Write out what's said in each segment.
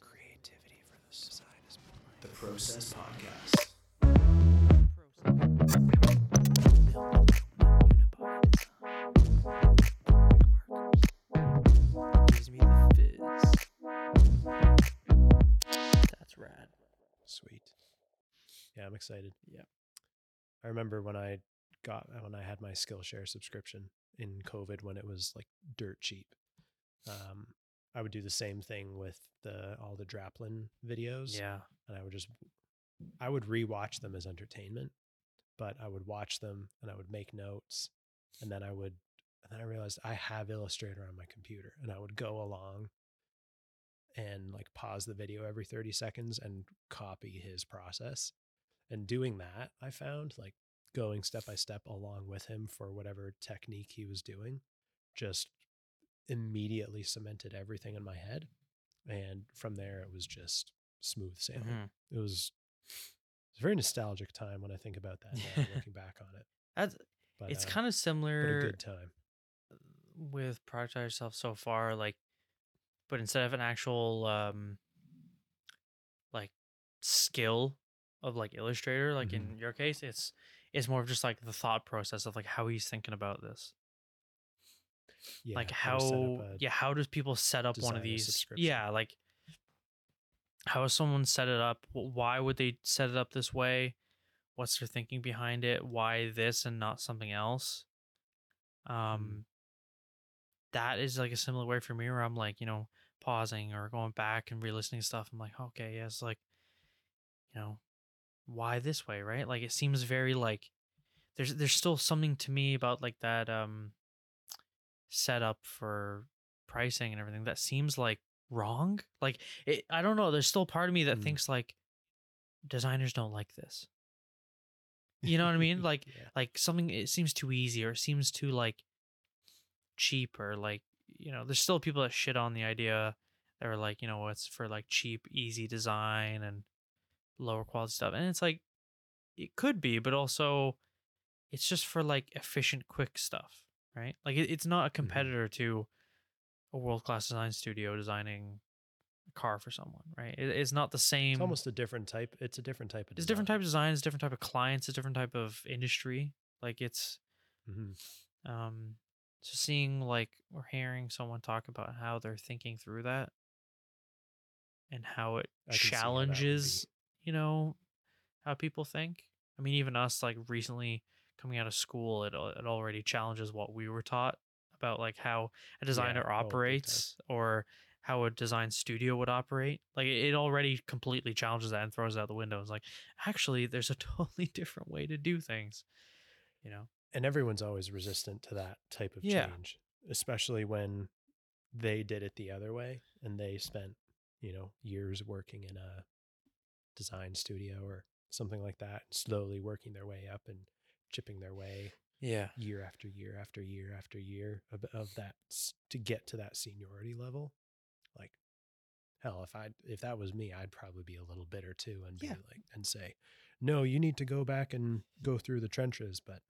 Creativity for the side is the Process Podcast. Gives me the fizz. That's rad. Sweet. Yeah, I'm excited. Yeah. I remember when I got when I had my Skillshare subscription in COVID when it was like dirt cheap. Um, I would do the same thing with the all the Draplin videos. Yeah. and I would just I would rewatch them as entertainment, but I would watch them and I would make notes, and then I would and then I realized I have Illustrator on my computer, and I would go along and like pause the video every 30 seconds and copy his process. And doing that, I found like going step by step along with him for whatever technique he was doing just immediately cemented everything in my head. And from there, it was just smooth sailing Mhm. it was it's a very nostalgic time when I think about that now, looking back on it. That's But it's uh, kind of similar. but a good time. with Project yourself so far, like but instead of an actual um like skill of like Illustrator, like Mm-hmm. in your case, it's it's more of just like the thought process of like how he's thinking about this. Yeah, like how to set up how yeah how does people set up one of these yeah like how does someone set it up? Why would they set it up this way? What's their thinking behind it? Why this and not something else? Um Mm-hmm. that is like a similar way for me where i'm like you know pausing or going back and re-listening stuff. I'm like okay yes like you know why this way? Right? Like it seems very like there's there's still something to me about like that um setup for pricing and everything that seems like wrong like it i don't know there's still part of me that Mm. thinks like designers don't like this you know what i mean like yeah. like something it seems too easy or it seems too like cheap or like you know there's still people that shit on the idea that are like you know it's for like cheap easy design and lower quality stuff and it's like it could be but also it's just for like efficient quick stuff right? Like it, it's not a competitor to a world-class design studio designing a car for someone right? It, it's not the same It's almost a different type. It's a different type of. it's a different type of design it's a different type of clients it's a different type of industry. Like it's hmm um so seeing like or hearing someone talk about how they're thinking through that and how it I can see how that would challenges you know how people think. I mean even us like recently coming out of school it, uh, it already challenges what we were taught about like how a designer oh, big time. operates or how a design studio would operate like it it already completely challenges that and throws it out the window it's like actually there's a totally different way to do things you know And everyone's always resistant to that type of Yeah. change, especially when they did it the other way and they spent, you know, years working in a design studio or something like that, slowly working their way up and chipping their way yeah. year after year after year after year of, of that to get to that seniority level like hell if i if that was me i'd probably be a little bitter too and be like and say no you need to go back and go through the trenches but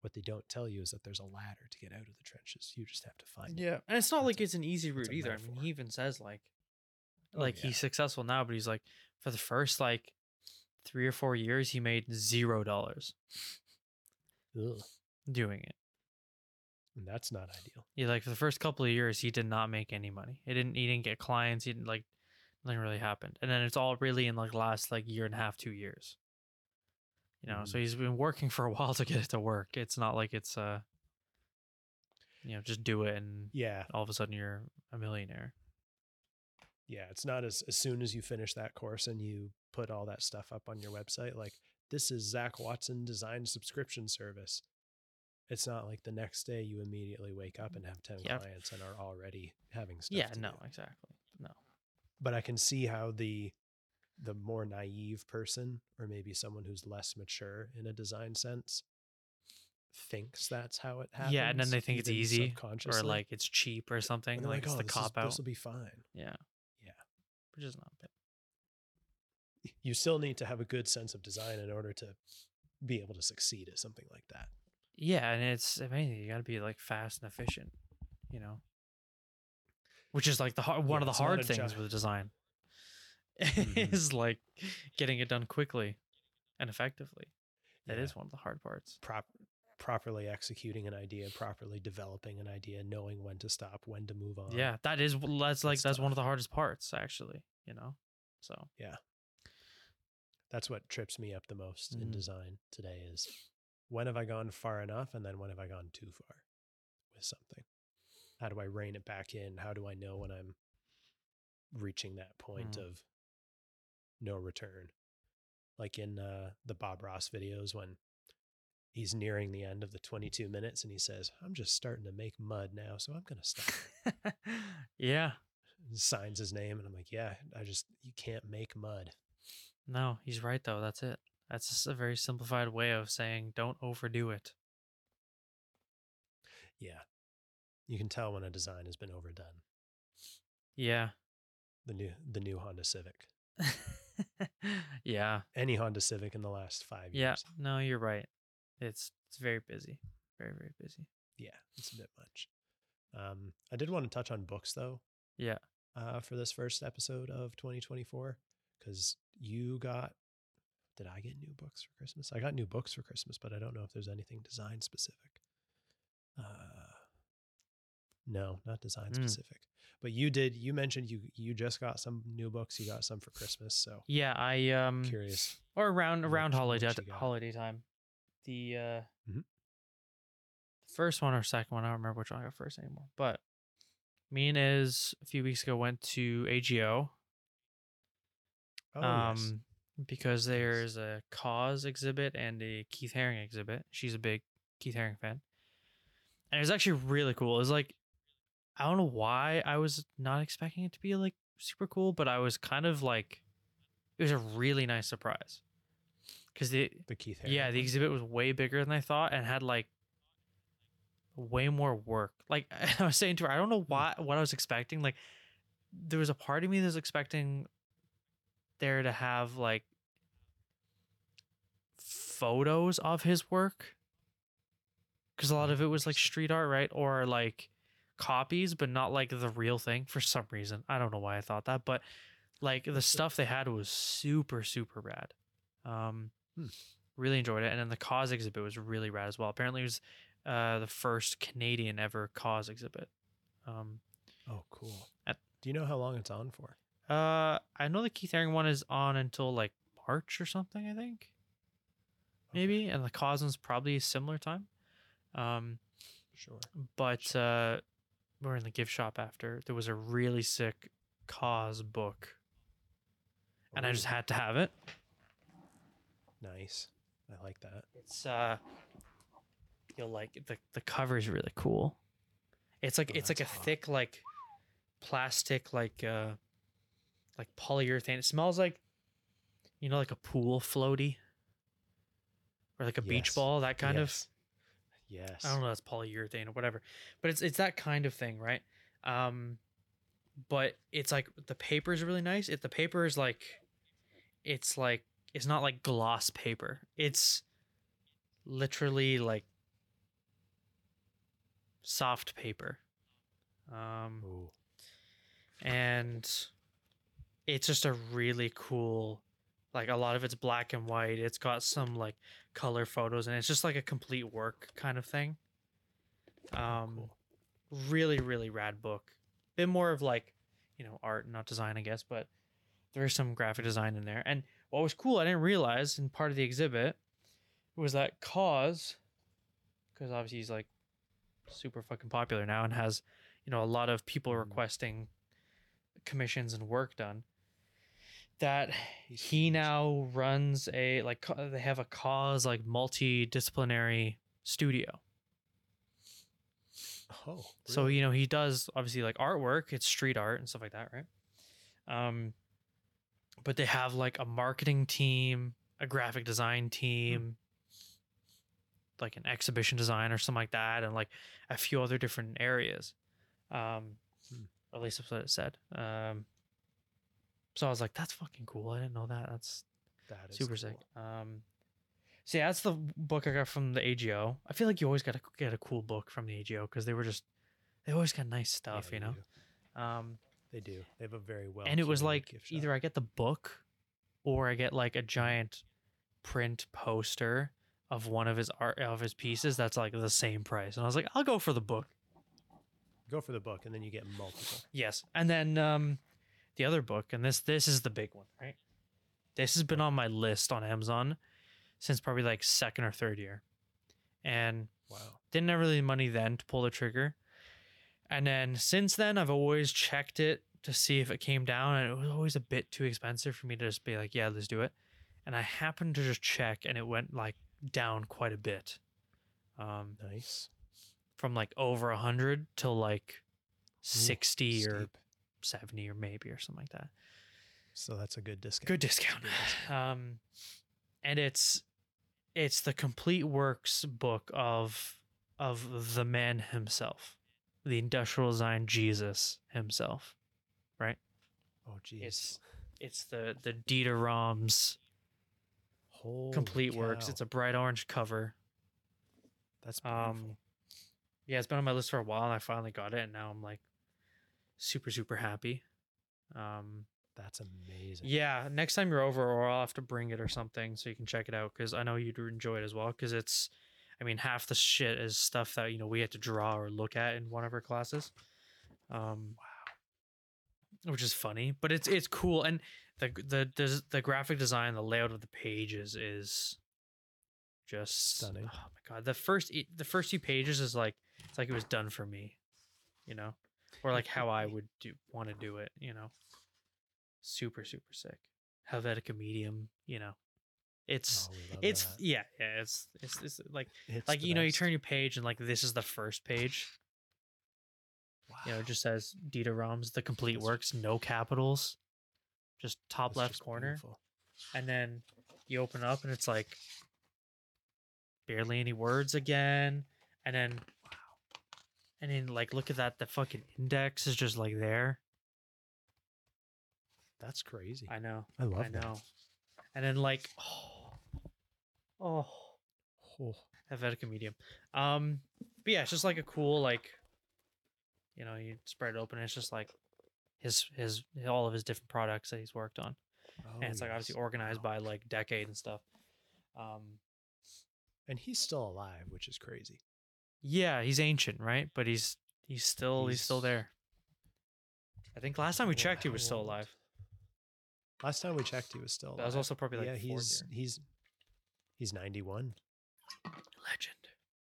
what they don't tell you is that there's a ladder to get out of the trenches. You just have to find it. Yeah, and it's not That's like a- it's an easy route either. I mean, he even says like, Oh, like yeah. he's successful now, but he's like, for the first like three or four years, he made zero dollars Ugh, doing it. and that's not ideal Yeah, like for the first couple of years, he did not make any money. He didn't. He didn't get clients. He didn't like nothing really happened. And then it's all really in like last like year and a half, two years. You know, so Mhm. he's been working for a while to get it to work. It's not like it's uh, you know, just do it and yeah all of a sudden you're a millionaire. yeah it's not as as soon as you finish that course and you put all that stuff up on your website like this is Zak Watson design subscription service it's not like the next day you immediately wake up and mm, have 10 Yeah. clients and are already having stuff yeah, no, do. exactly, no. but i can see how the the more naive person or maybe someone who's less mature in a design sense thinks that's how it happens Yeah, and then they think it's easy or like it's cheap or something. Like, it's oh, the this cop out. this will be fine Yeah. Yeah. Which is not bad. You still need to have a good sense of design in order to be able to succeed at something like that. Yeah, and it's amazing. You got to be like fast and efficient. You know. which is like the hard, one Yeah, of the hard things with design Mhm. is like getting it done quickly and effectively. That is Yeah. one of the hard parts. prop properly executing an idea, properly developing an idea, knowing when to stop, when to move on. Yeah, that is that's like That's one of the hardest parts actually, you know. So, That's what trips me up the most in Mhm. design today is when have I gone far enough and then when have I gone too far with something? How do I rein it back in? How do I know when I'm reaching that point Mm. of no return? Like in uh, the Bob Ross videos when he's nearing the end of the 22 minutes and he says, I'm just starting to make mud now, so I'm going to stop. yeah. Signs his name and I'm like, yeah, I just, you can't make mud. No, he's right though. That's it. That's just a very simplified way of saying don't overdo it. Yeah. You can tell when a design has been overdone. Yeah. The new, the new Honda Civic. yeah. any Honda Civic in the last five years. Yeah. No, you're right. It's it's very busy. Very very busy. Yeah, it's a bit much. Um, I did want to touch on books though Yeah. uh, for this first episode of 2024 because you got. Did I get new books for Christmas? I got new books for Christmas, but I don't know if there's anything design specific. Uh, no, not design Mm. specific. But you did. You mentioned you you just got some new books. You got some for Christmas, so Yeah, I um curious. or around around holiday which you got? holiday time. The uh Mhm. the first one or second one, I don't remember which one I got first anymore. But me and Iz a few weeks ago went to AGO. Oh, um yes. because there's a KAWS exhibit and a Keith Haring exhibit. She's a big Keith Haring fan. And it was actually really cool. It was like I don't know why I was not expecting it to be like super cool, but I was kind of like it was a really nice surprise. Cuz the the Keith. yeah, the exhibit was way bigger than I thought and had like way more work. Like I was saying to her, I don't know why what I was expecting. Like there was a part of me that was expecting there to have like photos of his work. Cause a lot of it was like street art, right? Or like copies, but not like the real thing for some reason. I don't know why I thought that, but like the stuff they had was super, super rad. Um, Hmm. really enjoyed it. And then the KAWS exhibit was really rad as well. Apparently, it was uh, the first Canadian ever KAWS exhibit. Um, Oh, cool. At- Do you know how long it's on for? Uh, I know the Keith Haring one is on until like March or something. I think maybe, and the one's probably a similar time. Um, Sure. but uh, we're in the gift shop after. There was a really sick KAWS book, and I just had to have it. nice. I like that. It's uh you'll like the the cover is really cool. It's like Oh, it's like a thick like plastic like uh like polyurethane. It smells like you know like a pool floaty or like a beach ball, that kind of Yes. Yes. I don't know, that's polyurethane or whatever. But it's it's that kind of thing, right? Um but it's like the paper is really nice. It the paper is like it's like it's not like gloss paper. It's literally like soft paper. Um Ooh. and it's just a really cool like a lot of it's black and white it's got some like color photos and it's just like a complete work kind of thing um cool. really really rad book bit more of like you know art not design i guess but there's some graphic design in there and what was cool i didn't realize in part of the exhibit was that KAWS because obviously he's like super fucking popular now and has you know a lot of people Mhm. requesting commissions and work done that he now runs a like they have a KAWS like multidisciplinary studio. Oh. so you know he does obviously like artwork. It's street art and stuff like that right? Um but they have like a marketing team a graphic design team like an exhibition design or something like that and like a few other different areas. Um Hmm. at least that's what it said. Um so i was like that's fucking cool i didn't know that that's That is super cool. sick um so yeah that's the book i got from the ago i feel like you always got to get a cool book from the ago because they were just they always got nice stuff Yeah, you know do. Um, They do. They have a very well. and it was like shop. either I get the book or I get like a giant print poster of one of his art of his pieces that's like the same price. And I was like, I'll go for the book. go for the book, and then you get multiple. Yes. And then um the other book, and this this is the big one, right? This has been on my list on Amazon since probably like second or third year. And Wow. didn't have really money then to pull the trigger. And then since then I've always checked it to see if it came down and it was always a bit too expensive for me to just be like, yeah, let's do it. And I happened to just check and it went like down quite a bit. Um Nice. from like over a hundred to like Ooh, 60 or steep. 70 or maybe or something like that. So that's a good discount. Good discount. Um and it's it's the complete works book of of the man himself. The industrial design Jesus himself. Right? Oh, geez. It's it's the the Dieter Rams Holy complete works. It's a bright orange cover. That's beautiful. Um yeah, it's been on my list for a while and I finally got it and now I'm like super super happy. Um That's amazing. Yeah, next time you're over, or I'll have to bring it or something so you can check it out because I know you'd enjoy it as well. Because it's, I mean, half the shit is stuff that you know we had to draw or look at in one of our classes. Um, wow, which is funny, but it's it's cool, and the the the, the graphic design, the layout of the pages is just Stunning. Oh my god, the first the first few pages is like it's like it was done for me, you know, or like how I would do want to do it, you know? Super super sick. Helvetica medium you know? It's Oh, it's that. yeah yeah it's, it's it's like It's like you know you turn your page and like this is the first page. You know it just says Dieter Rams the complete That's- works no capitals just top That's left just corner. beautiful. and then you open up and it's like barely any words again. And then wow and then like look at that the fucking index is just like there That's crazy. I know I love I that. know. And then like oh, oh Oh, Helvetica medium. Um but yeah, it's just like a cool like you know, you spread it open and it's just like his his all of his different products that he's worked on. oh, and it's like obviously organized Wow. by like decade and stuff. Um And he's still alive, which is crazy. Yeah, he's ancient, right? But he's he's still he's, still there. I think last time we checked he was still alive. Last time we checked, he was still. That was also probably like yeah. He's he's he's ninety one. legend.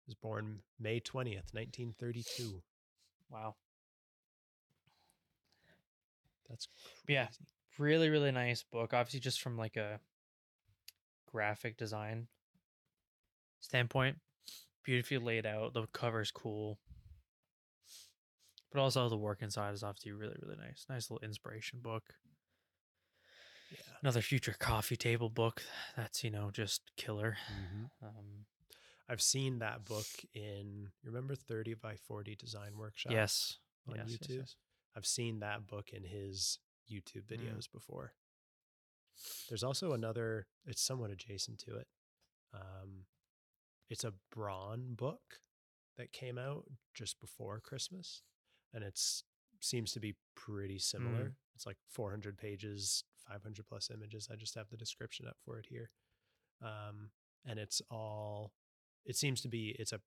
Was born May twentieth, nineteen thirty two. Wow. That's Yeah. really really nice book obviously just from like a graphic design standpoint beautifully laid out the cover's cool but also the work inside is obviously really really nice nice little inspiration book Yeah. another future coffee table book that's you know just killer hmm um I've seen that book in. You remember Thirty by Forty Design Workshop? yes on yes, yes, YouTube. yes. I've seen that book in his YouTube Mm. videos before. There's also another, it's somewhat adjacent to it. Um, it's a Braun book that came out just before Christmas, and it's seems to be pretty similar. Mm. It's like 400 pages, 500 plus images. I just have the description up for it here. Um, and it's all, it seems to be, it's a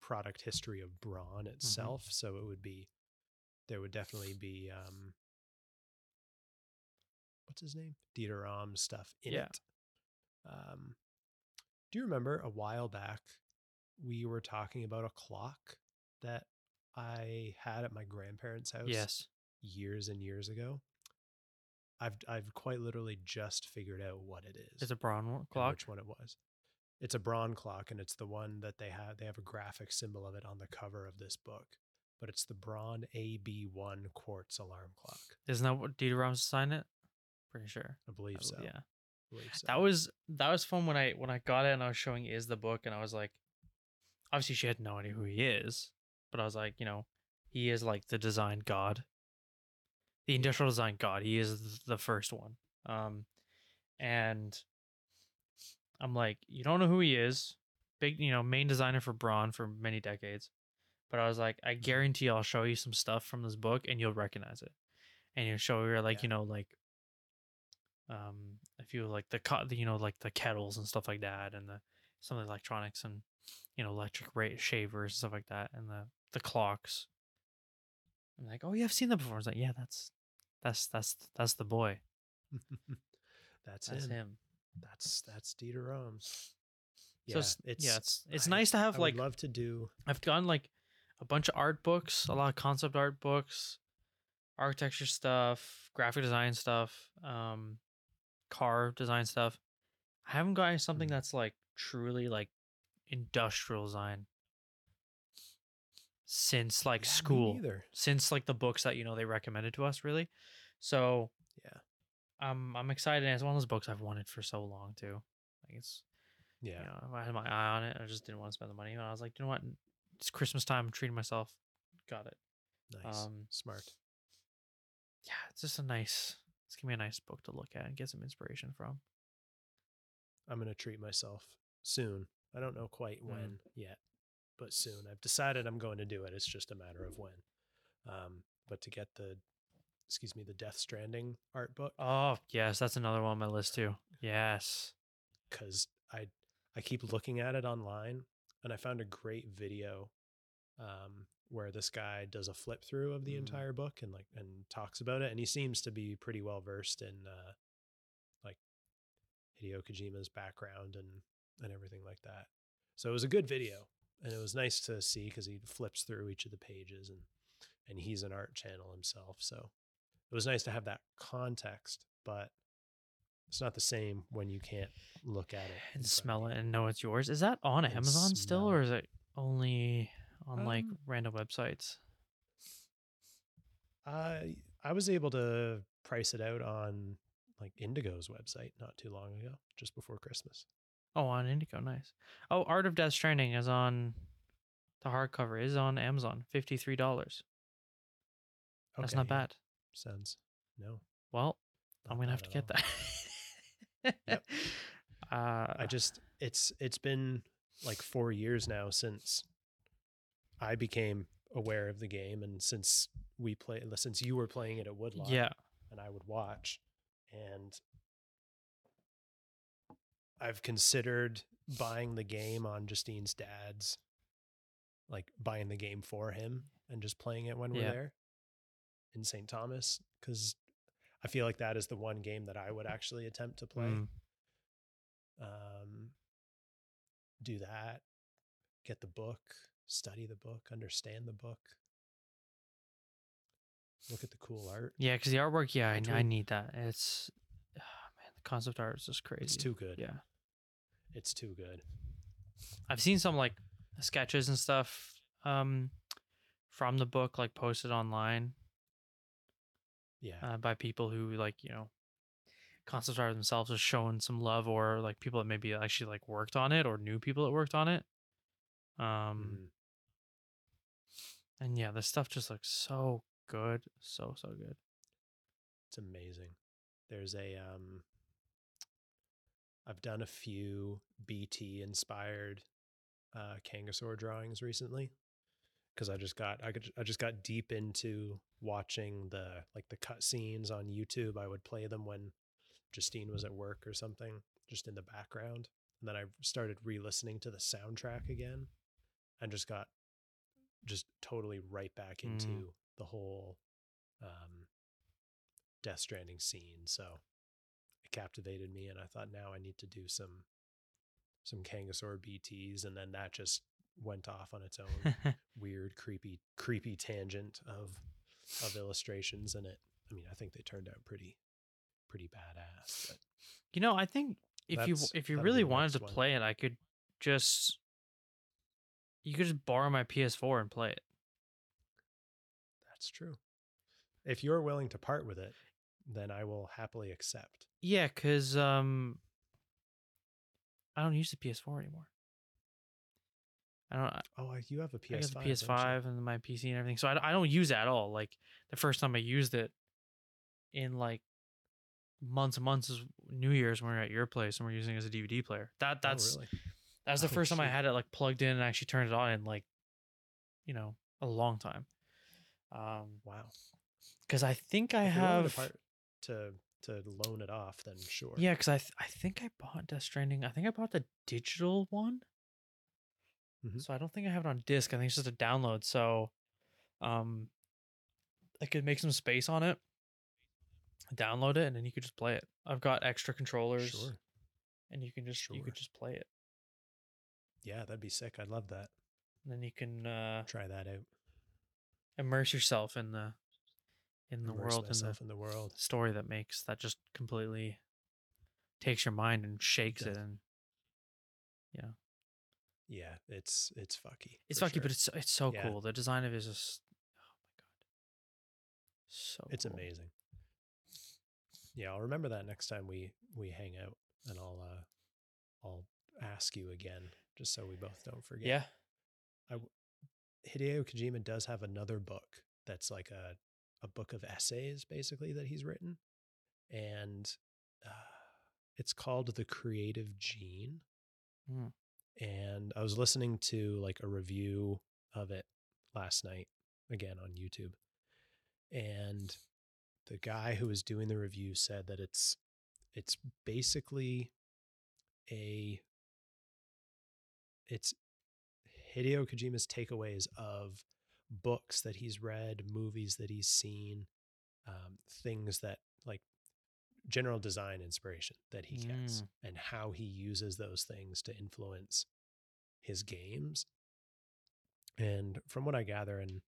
product history of Braun itself. So it would be, there would definitely be, um, what's his name? Dieter stuff in Yeah. it. Um, do you remember a while back we were talking about a clock that I had at my grandparents' house yes years and years ago? I've I've quite literally just figured out what it is. it's a braun clock Which one it was? It's a Braun clock, and it's the one that they have. They have a graphic symbol of it on the cover of this book, but it's the Braun AB1 quartz alarm clock. isn't that what Rams signed it pretty sure I believe I so. yeah believe so. That was that was fun when I when I got it and I was showing Iz the book and I was like, obviously she had no idea who he is, but I was like, you know, he is like the design god, the industrial design god. He is the first one. Um, and I'm like, you don't know who he is, big, you know, main designer for Braun for many decades, but I was like, I guarantee I'll show you some stuff from this book and you'll recognize it, and you'll show her like Yeah. you know like, um, a few like the co- you know like the kettles and stuff like that, and the some of the electronics and you know electric rate shavers and stuff like that, and the the clocks. I'm like, oh yeah, I've seen that before. I was like, yeah, that's that's that's that's the boy. that's, That's him. him. That's that's Dieter Rams. So Yeah, it's, it's yeah, it's it's I- nice to have I like love to do. I've gotten like a bunch of art books, a lot of concept art books, architecture stuff, graphic design stuff, um, car design stuff. I haven't gotten something Mm. that's like truly like industrial design since like Yeah, school, neither. since like the books that you know they recommended to us, really. So Yeah. um, I'm excited. It's one of those books I've wanted for so long too. Like it's Yeah. you know, I had my eye on it. I just didn't want to spend the money. And I was like, you know what? It's Christmas time. I'm treating myself. Got it. Nice. Um, Smart. Yeah, it's just a nice. It's gonna be a nice book to look at and get some inspiration from. I'm gonna treat myself soon. I don't know quite Mm. when yet, but soon. I've decided I'm going to do it. It's just a matter of when. Um, but to get the, excuse me, the Death Stranding art book, Oh yes, that's another one on my list too. Yes. because I I keep looking at it online, and I found a great video um, where this guy does a flip through of the Mm. entire book and like and talks about it, and he seems to be pretty well versed in uh, like Hideo Kojima's background and and everything like that. So it was a good video, and it was nice to see because he flips through each of the pages and and he's an art channel himself, so it was nice to have that context, but it's not the same when you can't look at it And smell it and know it's yours. Is that on Amazon still, or is it only on like Um, random websites? I I was able to price it out on like Indigo's website not too long ago, just before Christmas. Oh, on Indigo, nice. Oh, Art of Death Stranding is on. The hardcover is on Amazon, fifty three dollars. Okay. That's not bad. Sounds no. Well, I'm gonna have to get all. that. Yep. uh, I just it's it's been like four years now since I became aware of the game, and since we play since you were playing it at Woodlawn, yeah, and I would watch. And I've considered buying the game on Justine's dad's, like buying the game for him and just playing it when we're Yeah. there in St. Thomas. Cause I feel like that is the one game that I would actually attempt to play. Mm. Um, do that, get the book, study the book, understand the book, look at the cool art. yeah, because the artwork, yeah, I, I need that. It's ah, man, the concept art is just crazy. It's too good. Yeah, It's too good. I've seen some like sketches and stuff um from the book like posted online Yeah. uh, by people who like you know concept art themselves is showing some love or like people that maybe actually like worked on it or knew people that worked on it um Mhm. And yeah this stuff just looks so good so so good It's amazing. There's a um I've done a few BT inspired uh Kangasaur drawings recently because I just got I could I just got deep into watching the like the cut scenes on YouTube. I would play them when Justine was at work or something, just in the background. And then I started re-listening to the soundtrack again and just got just totally right back Mm. into the whole um Death Stranding scene. So it captivated me, and I thought now I need to do some some Kangasaur BTS, and then that just went off on its own weird, creepy, creepy tangent of of illustrations in it. I mean, I think they turned out pretty pretty badass. But you know i think if you if you really wanted to one. play it i could just you could just borrow my ps4 and play it that's true. If you're willing to part with it, then I will happily accept. yeah because um i don't use the ps4 anymore i don't Oh, you have a PS5. got the don't? PS5 and my PC and everything. So I, I don't use it at all. Like the first time I used it in like months and months is New Year's when we we're at your place and we're using it as a DVD player. That Oh, that's really? was the Oh, first time I had it like plugged in and actually turned it on in like, you know, a long time. Um, Wow. because I think I If you're willing to have. part- to to loan it off, then sure. Yeah, because I th- I think I bought Death Stranding. I think I bought the digital one. Mhm. So I don't think I have it on disc. I think it's just a download. So, um, I could make some space on it, download it, and then you could just play it. I've got extra controllers, Sure. and you can just you could just play it, Yeah, that'd be sick. I'd love that. and then you can uh, Try that out. immerse yourself in the in the Immerse world in the myself in the world. story that makes that just completely takes your mind and shakes does. it and Yeah, Yeah, it's it's fucky. it's for fucky sure. but it's it's so Yeah. cool the design of it is just oh my god so it's cool. amazing. Yeah, I'll remember that next time we we hang out, and I'll uh I'll ask you again, just so we both don't forget. yeah Hideo Kojima does have another book that's like a a book of essays, basically that he's written, and uh, it's called The Creative Gene. Mm. And I was listening to like a review of it last night, again on YouTube, and the guy who was doing the review said that it's it's basically a it's Hideo Kojima's takeaways of books that he's read, movies that he's seen, um, things that like general design inspiration that he gets, Mm. and how he uses those things to influence his games. And from what I gather, and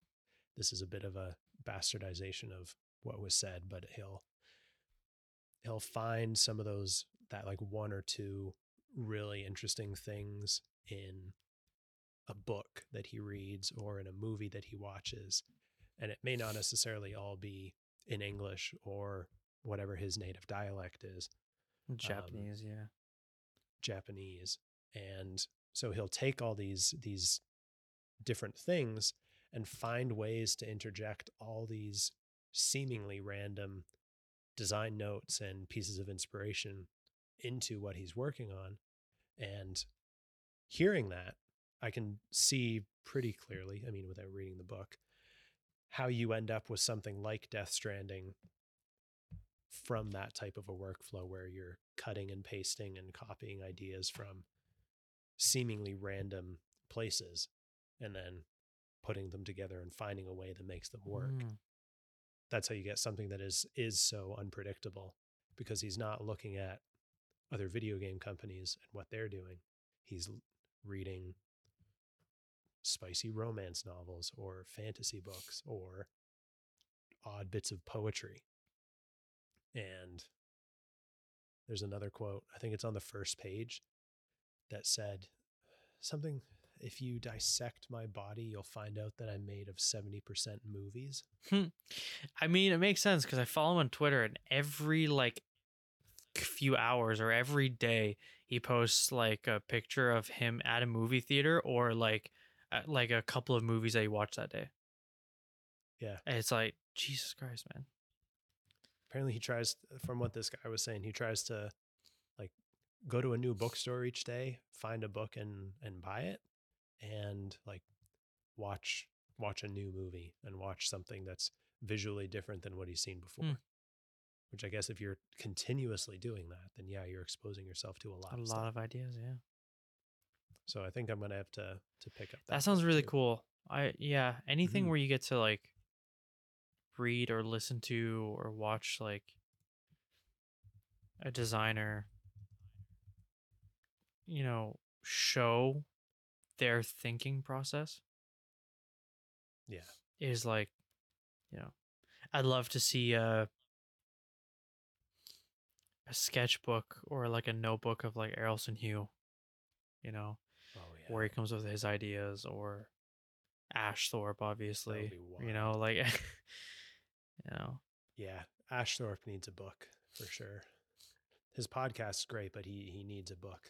this is a bit of a bastardization of what was said, but he'll he'll find some of those that like one or two really interesting things in a book that he reads or in a movie that he watches and it may not necessarily all be in english or whatever his native dialect is um, japanese yeah. Japanese and so he'll take all these these different things and find ways to interject all these seemingly random design notes and pieces of inspiration into what he's working on and hearing that i can see pretty clearly i mean without reading the book how you end up with something like death stranding from that type of a workflow where you're cutting and pasting and copying ideas from seemingly random places and then putting them together and finding a way that makes them work Mm. that's how you get something that is is so unpredictable because he's not looking at other video game companies and what they're doing he's reading spicy romance novels or fantasy books or odd bits of poetry. And there's another quote i think it's on the first page that said something if you dissect my body you'll find out that i'm made of 70% movies. Hmm. I mean, it makes sense because I follow him on Twitter, and every like few hours or every day he posts like a picture of him at a movie theater or like like a couple of movies that he watched that day. Yeah. And it's like Jesus Christ, man. apparently he tries from what this guy was saying he tries to like go to a new bookstore each day find a book and and buy it and like watch watch a new movie and watch something that's visually different than what he's seen before Hmm. Which i guess if you're continuously doing that then yeah you're exposing yourself to a lot A of lot stuff of ideas, yeah. so i think i'm gonna have to to pick up that, That sounds really too. cool. I yeah, anything Mhm. where you get to like read or listen to or watch like a designer you know, show their thinking process yeah is like, you know, I'd love to see a a sketchbook or like a notebook of like Errolson Hugh, you know, oh yeah where he comes up with his ideas or Ash Thorpe, obviously. You know, like you know. yeah Ash Thorpe needs a book for sure his podcast's great but he he needs a book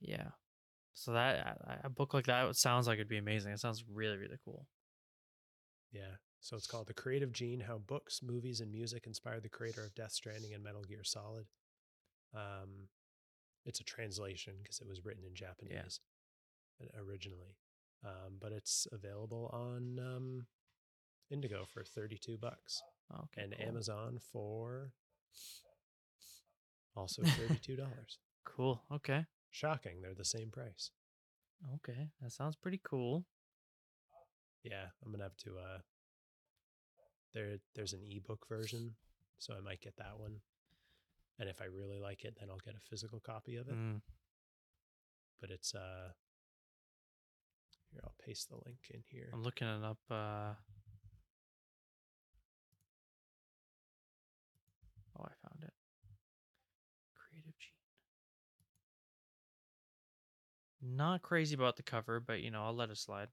Yeah. So that a book like that sounds like it'd be amazing. It sounds really, really cool. Yeah. So it's called The Creative Gene How Books, Movies, and Music Inspired the Creator of Death Stranding and Metal Gear Solid. Um, it's a translation because it was written in Japanese uh, originally. um, but it's available on um, Indigo for thirty-two bucks Okay. and cool. Amazon for also thirty-two dollars. Cool. Okay. Shocking, they're the same price. Okay. That sounds pretty cool. Yeah, I'm gonna have to. Uh, there, there's an ebook version, so I might get that one. And if I really like it, then I'll get a physical copy of it. Mm. But it's uh, here I'll paste the link in here. I'm looking it up. Uh... Oh, I found it. Creative Gene. Not crazy about the cover, but you know, I'll let it slide.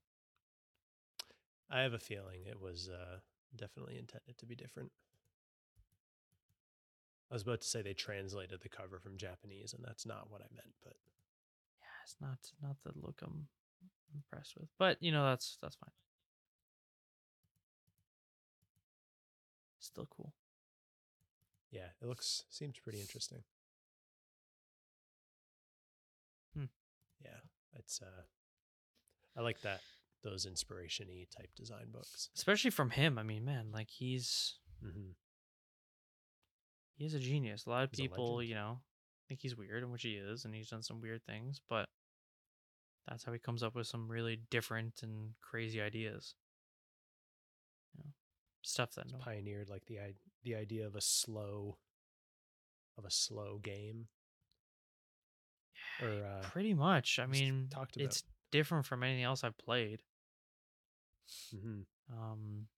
I have a feeling it was uh, definitely intended to be different. I was about to say they translated the cover from Japanese, and that's not what I meant. But Yeah, it's not not the look I'm impressed with, but you know, that's that's fine. Still cool. yeah, it looks seems pretty interesting. Hmm. Yeah, it's uh, I like that those inspiration-y type design books. Especially from him. I mean, man, like he's Mm-hmm. He's a genius. A lot of He's people, you know, think he's weird, and which he is, and he's done some weird things, but that's how he comes up with some really different and crazy ideas. You know, stuff that no, Pioneered like the the idea of a slow of a slow game. Or uh, pretty much. I mean, talked about- it's different from anything else I've played. mhm, Um,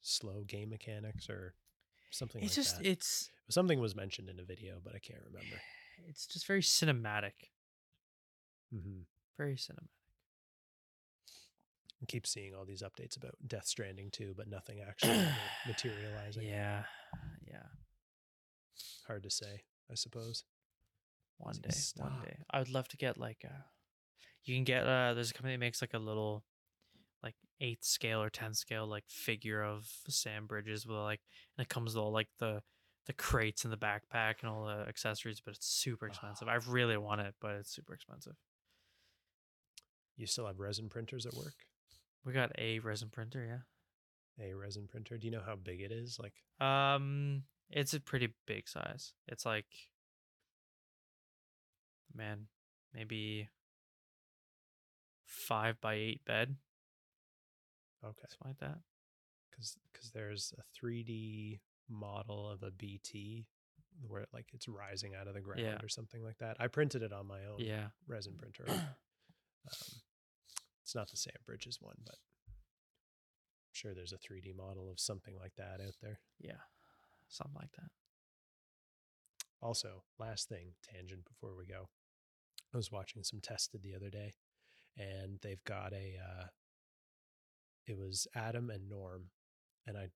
slow game mechanics or something it's like just that. it's Something was mentioned in a video, but I can't remember. it's just very cinematic, Mm-hmm. very cinematic. I keep seeing all these updates about Death Stranding too, but nothing actually materializing. Yeah, yeah. Hard to say, I suppose. One day, it one day. I would love to get like a. You can get uh. There's a company that makes like a little, like eighth scale or tenth scale like figure of Sam Bridges with like, and it comes with all like the, the crates and the backpack and all the accessories, but it's super expensive. I really want it, but it's super expensive. You still have resin printers at work? We got a resin printer, yeah. A resin printer. Do you know how big it is? Like. Um, it's a pretty big size. It's like, man, maybe five by eight bed, okay, something like that. because because there's a 3D model of a BT where it, like it's rising out of the ground Yeah. or something like that. I printed it on my own Yeah. resin printer. um, it's not the Sam Bridges one, but I'm sure there's a 3D model of something like that out there. Yeah. Something like that. Also, last thing, tangent before we go. I was watching some tested the other day, and they've got a. Uh, it was Adam and Norm, and I.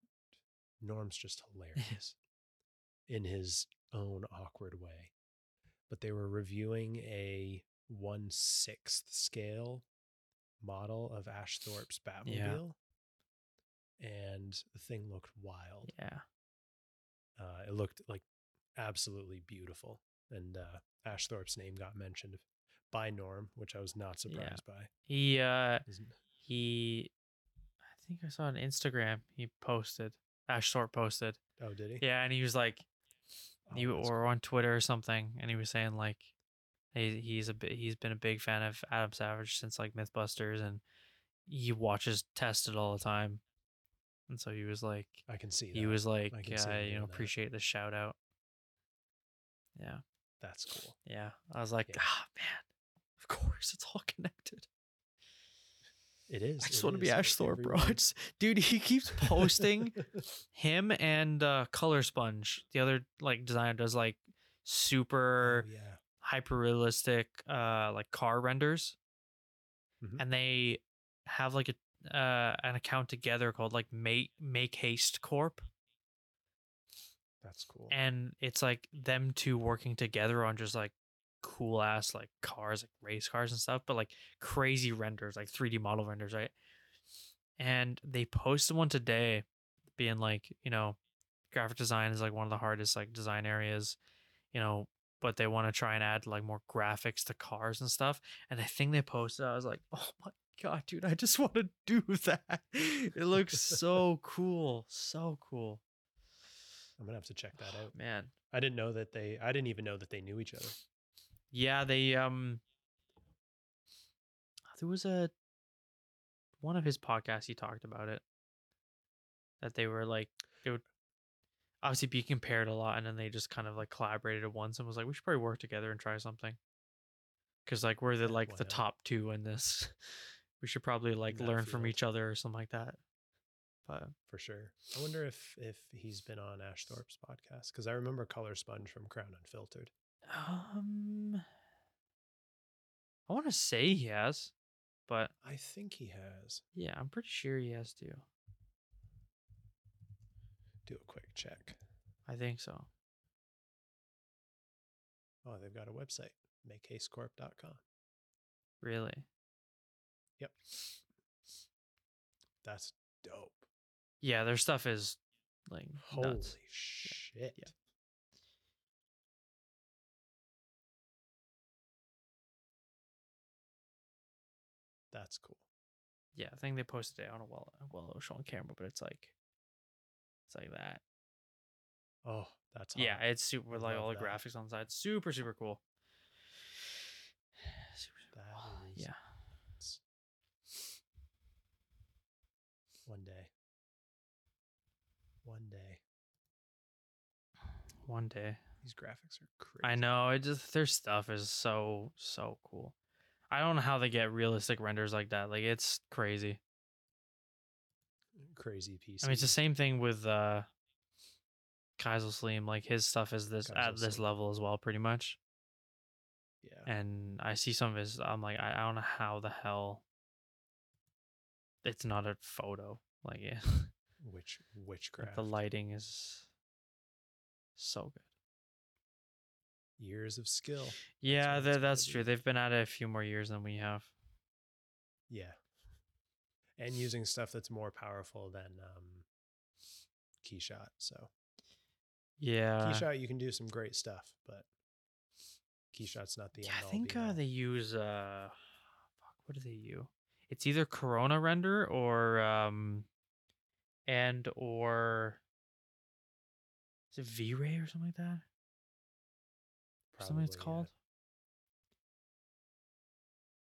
Norm's just hilarious, in his own awkward way, but they were reviewing a one sixth scale model of Ash Thorpe's Batmobile, and the thing looked wild Yeah. uh, it looked like absolutely beautiful. And uh, Ash Thorpe's name got mentioned by Norm, which I was not surprised by. He uh Isn't- he I think I saw on Instagram he posted Ash Thorpe posted. Oh, did he? Yeah, and he was like Oh, you or on Twitter or something, and he was saying like he, he's a he's been a big fan of Adam Savage since like MythBusters and he watches Tested all the time. And so he was like I can see that. he was like I can see him you know that. appreciate the shout out. Yeah. That's cool. Yeah. I was like, Yeah. ah man, of course it's all connected. It is. I just want to be is. Ash Thorpe, bro. It's, dude, he keeps posting him and uh, Color Sponge, the other like designer, does like super Oh, yeah. hyper realistic uh like car renders, Mhm. and they have like a uh an account together called like Make Make Haste Corp, That's cool. and it's like them two working together on just like cool ass like cars, like race cars and stuff, but like crazy renders, like 3D model renders, right? And they posted one today being like, you know, graphic design is like one of the hardest like design areas, you know, but they want to try and add like more graphics to cars and stuff. And the thing they posted, I was like, oh my god, dude, I just want to do that. It looks so cool. So cool. I'm gonna have to check that oh out. Man. I didn't know that they. I didn't even know that they knew each other. Yeah, they um there was a one of his podcasts he talked about it. That they were like they would obviously be compared a lot and then they just kind of like collaborated at once and was like, we should probably work together and try something. Cause like we're the like the top two in this. We should probably like that learn from each other or something like that. But for sure. I wonder if if he's been on Ash Thorpe's podcast because I remember Color Sponge from Crown Unfiltered. Um I wanna say he has, but I think he has. yeah, I'm pretty sure he has too. Do a quick check. I think so. Oh, they've got a website, makehastecorp.com. Really. Yep. That's dope. Yeah, their stuff is like Holy nuts. shit. yeah. That's cool. Yeah, I think they posted it on a well well show on camera, but it's like it's like that. Oh, that's Yeah, hot. it's super like all the that. graphics on the side. Super, super cool. Super, cool. is yeah. nuts. One day. One day. One day. These graphics are crazy. I know, it just their stuff is so, so cool. I don't know how they get realistic renders like that. Like it's crazy. Crazy piece. I mean, it's the same thing with uh Khyzyl Saleem. Like his stuff is this at Khyzyl this level as well, pretty much. Yeah. and I see some of his. I'm like, I, I don't know how the hell it's not a photo. Like, yeah, like witchcraft. the lighting is so good. Years of skill. Yeah, that's, tha- that's true. They've been at it a few more years than we have. Yeah. And using stuff that's more powerful than um Keyshot. So Yeah, Keyshot you can do some great stuff, but Keyshot's not the yeah. I think uh, they use uh, fuck, what do they use? It's either Corona render or um, and or is it V-Ray or something like that? Or something it's Probably, yeah. called.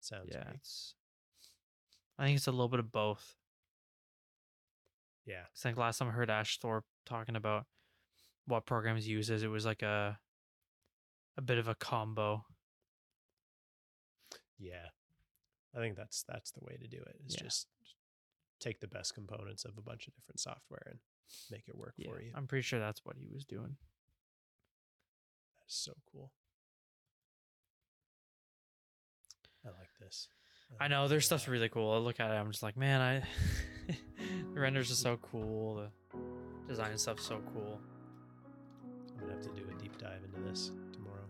Sounds yeah, it's. I think it's a little bit of both. Yeah. I think last time I heard Ash Thorpe talking about what programs he uses, it was like a a bit of a combo. Yeah. I think that's that's the way to do it. it. Is Yeah. just take the best components of a bunch of different software and make it work Yeah, for you. I'm pretty sure that's what he was doing. That's so cool. I know their stuff's really cool. I look at it, I'm just like, man, I the renders are so cool. The design stuff's so cool. I'm gonna have to do a deep dive into this tomorrow.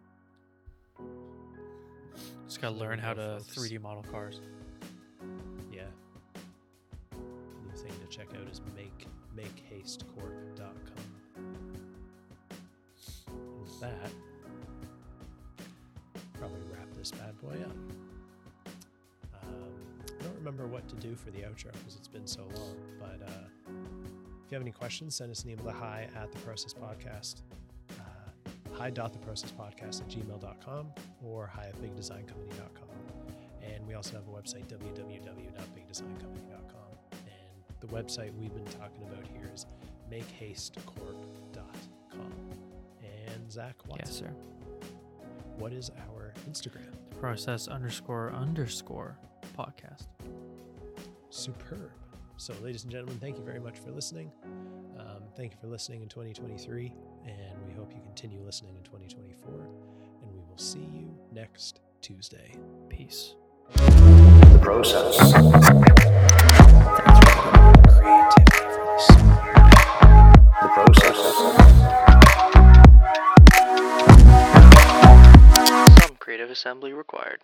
Just gotta learn how to folks. 3D model cars. Yeah. New thing to check out is make makehastecorp.com. And with that, probably wrap this bad boy up. Remember what to do for the outro because it's been so long, but uh, if you have any questions, send us an email to hi at the process podcast. Uh, hi.theprocesspodcast at gmail.com or hi at bigdesigncompany.com. And we also have a website, www.bigdesigncompany.com. And the website we've been talking about here is makehastecorp.com. And Zak Watson, Yes, sir. what is our Instagram? Process underscore underscore podcast. Superb. So, ladies and gentlemen, thank you very much for listening. Um, thank you for listening in 2023, and we hope you continue listening in 2024. And we will see you next Tuesday. Peace. The process. Creativity for the soul. The process. Some creative assembly required.